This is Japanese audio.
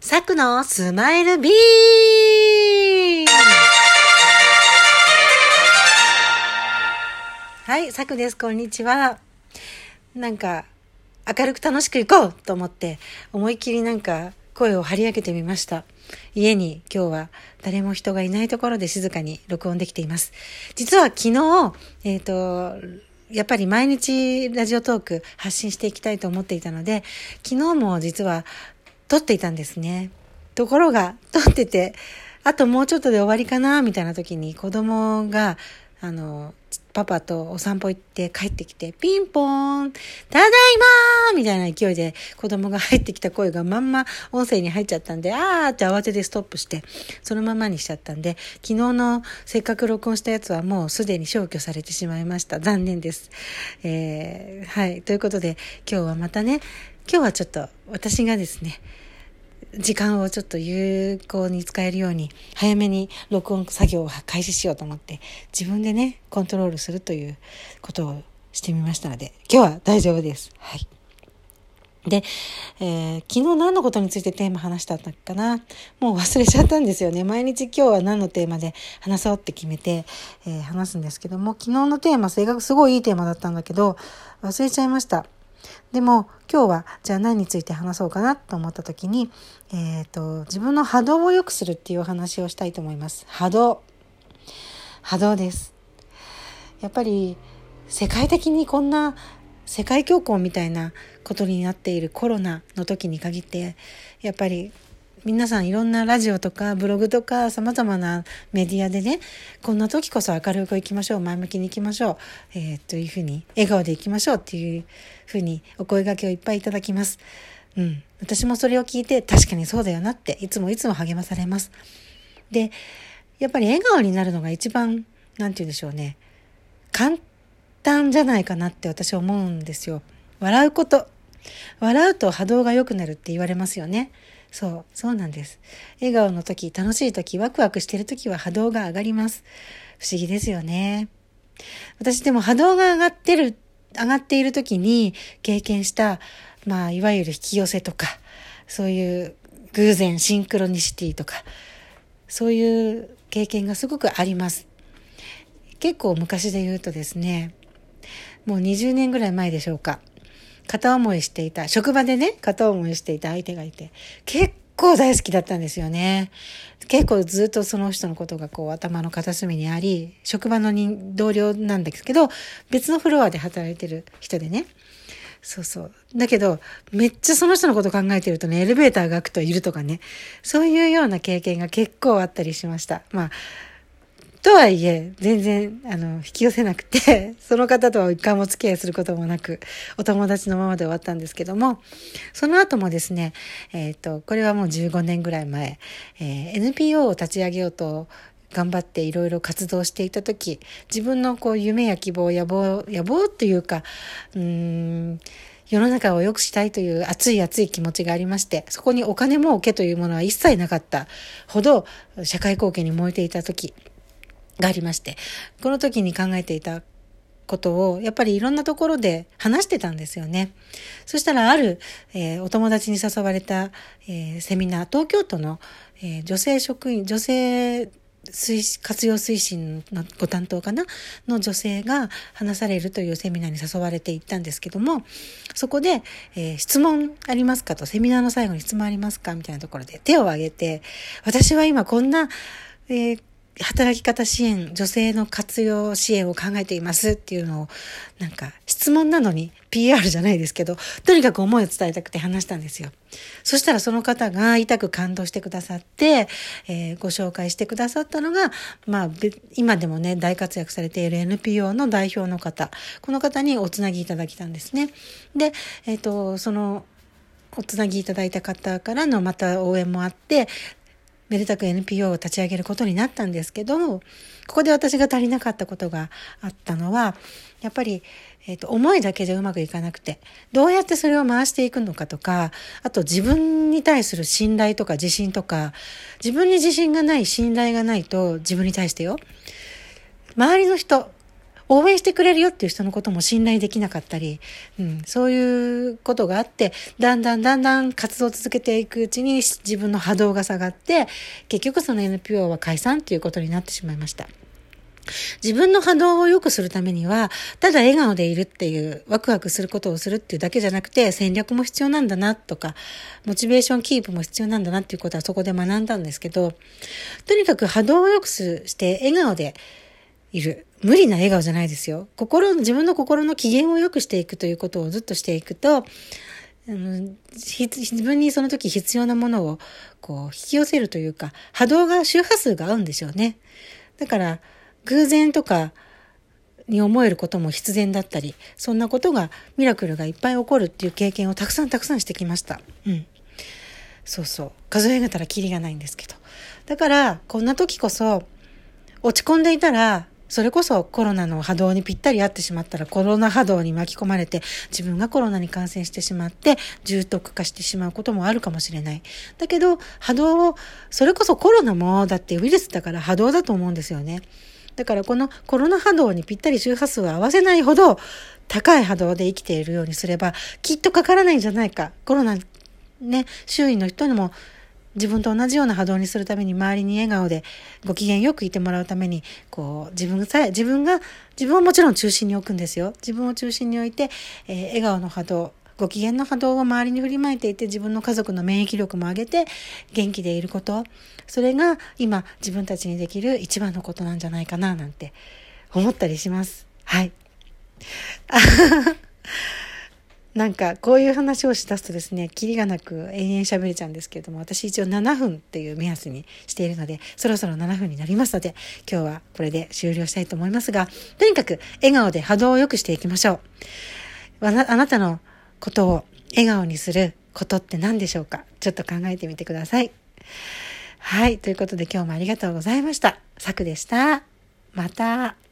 サクのスマイルビーはい、サクです。こんにちは。なんか、明るく楽しく行こうと思って、思いっきりなんか声を張り上げてみました。家に今日は誰も人がいないところで静かに録音できています。実は昨日、えっ、ー、と、やっぱり毎日ラジオトーク発信していきたいと思っていたので、昨日も実は撮っていたんですね。ところが、撮ってて、あともうちょっとで終わりかな、みたいな時に子供が、あの、パパとお散歩行って帰ってきて、ピンポーン、ただいまーみたいな勢いで子供が入ってきた声がまんま音声に入っちゃったんで、あーって慌ててストップして、そのままにしちゃったんで、昨日のせっかく録音したやつはもうすでに消去されてしまいました。残念です。えー、はい。ということで、今日はまたね、今日はちょっと私がですね、時間をちょっと有効に使えるように早めに録音作業を開始しようと思って自分でねコントロールするということをしてみましたので今日は大丈夫です。はい。で、えー、昨日何のことについてテーマ話したんだっかな？もう忘れちゃったんですよね。毎日今日は何のテーマで話そうって決めて、えー、話すんですけども、昨日のテーマ、性格すごいいいテーマだったんだけど、忘れちゃいました。でも今日はじゃあ何について話そうかなと思った時に、えっ、ー、と、自分の波動を良くするっていうお話をしたいと思います。波動。波動です。やっぱり世界的にこんな世界恐慌みたいなことになっているコロナの時に限ってやっぱり皆さんいろんなラジオとかブログとか様々なメディアでね、こんな時こそ明るくいきましょう、前向きにいきましょう、えー、というふうに、笑顔でいきましょうっていうふうにお声掛けをいっぱいいただきます。うん。私もそれを聞いて確かにそうだよなっていつもいつも励まされます。で、やっぱり笑顔になるのが一番、なんて言うんでしょうね。簡単じゃないかなって私は思うんですよ。笑うこと。笑うと波動が良くなるって言われますよね。そう、そうなんです。笑顔の時、楽しい時、ワクワクしてる時は波動が上がります。不思議ですよね。私でも波動が上がってる、上がっている時に経験した、まあ、いわゆる引き寄せとか、そういう偶然シンクロニシティとか、そういう経験がすごくあります。結構昔で言うとですね、もう20年ぐらい前でしょうか。片思いしていた、職場でね、片思いしていた相手がいて、結構大好きだったんですよね。結構ずっとその人のことがこう頭の片隅にあり、職場の同僚なんですけど、別のフロアで働いてる人でね。そうそう。だけど、めっちゃその人のこと考えてるとね、エレベーターが開くといるとかね、そういうような経験が結構あったりしました。まあ、とはいえ、全然、あの、引き寄せなくて、その方とは一回も付き合いすることもなく、お友達のままで終わったんですけども、その後もですね、えっ、ー、と、これはもう15年ぐらい前、えー、NPO を立ち上げようと頑張っていろいろ活動していた時、自分のこう夢や希望、野望、野望っていうか、うーん、世の中を良くしたいという熱い熱い気持ちがありまして、そこにお金儲けというものは一切なかったほど社会貢献に燃えていた時、がありまして、この時に考えていたことを、やっぱりいろんなところで話してたんですよね。そしたらある、えー、お友達に誘われた、えー、セミナー、東京都の、えー、女性職員、女性活用推進のご担当かな？の女性が話されるというセミナーに誘われて行ったんですけども、そこで、えー、質問ありますかと、セミナーの最後に質問ありますかみたいなところで手を挙げて、私は今こんな、えー、働き方支援、女性の活用支援を考えていますっていうのを、なんか質問なのに PR じゃないですけど、とにかく思いを伝えたくて話したんですよ。そしたらその方が痛く感動してくださって、えー、ご紹介してくださったのが、まあ、今でもね、大活躍されている NPO の代表の方、この方におつなぎいただきたんですね。で、えっ、ー、と、その、おつなぎいただいた方からのまた応援もあって、めでたく NPO を立ち上げることになったんですけど、ここで私が足りなかったことがあったのは、やっぱり、えっ、ー、と、思いだけじゃうまくいかなくて、どうやってそれを回していくのかとか、あと自分に対する信頼とか自信とか、自分に自信がない、信頼がないと自分に対してよ、周りの人、応援してくれるよっていう人のことも信頼できなかったり、うん、そういうことがあって、だんだんだんだん活動を続けていくうちに自分の波動が下がって、結局その NPO は解散っていうことになってしまいました。自分の波動を良くするためには、ただ笑顔でいるっていう、ワクワクすることをするっていうだけじゃなくて、戦略も必要なんだなとか、モチベーションキープも必要なんだなっていうことはそこで学んだんですけど、とにかく波動を良くして笑顔でいる。無理な笑顔じゃないですよ。心、自分の心の機嫌を良くしていくということをずっとしていくと、自分にその時必要なものをこう引き寄せるというか、波動が、周波数が合うんでしょうね。だから、偶然とかに思えることも必然だったり、そんなことが、ミラクルがいっぱい起こるっていう経験をたくさんたくさんしてきました。うん。そうそう。数え上げたらキリがないんですけど。だから、こんな時こそ、落ち込んでいたら、それこそコロナの波動にぴったり合ってしまったらコロナ波動に巻き込まれて自分がコロナに感染してしまって重篤化してしまうこともあるかもしれない。だけど波動を、それこそコロナもだってウイルスだから波動だと思うんですよね。だからこのコロナ波動にぴったり周波数を合わせないほど高い波動で生きているようにすればきっとかからないんじゃないか。コロナね、周囲の人にも自分と同じような波動にするために周りに笑顔でご機嫌よくいてもらうためにこう自分さえ自分が自分をもちろん中心に置くんですよ。自分を中心に置いて、えー、笑顔の波動ご機嫌の波動を周りに振りまいていて自分の家族の免疫力も上げて元気でいること。それが今自分たちにできる一番のことなんじゃないかななんて思ったりします。はい。なんかこういう話をしだすとですね、キリがなく延々喋れちゃうんですけれども、私一応7分っていう目安にしているので、そろそろ7分になりますので、今日はこれで終了したいと思いますが、とにかく笑顔で波動を良くしていきましょう。あなたのことを笑顔にすることって何でしょうか？ちょっと考えてみてください。はい。ということで今日もありがとうございました。さくでした。また。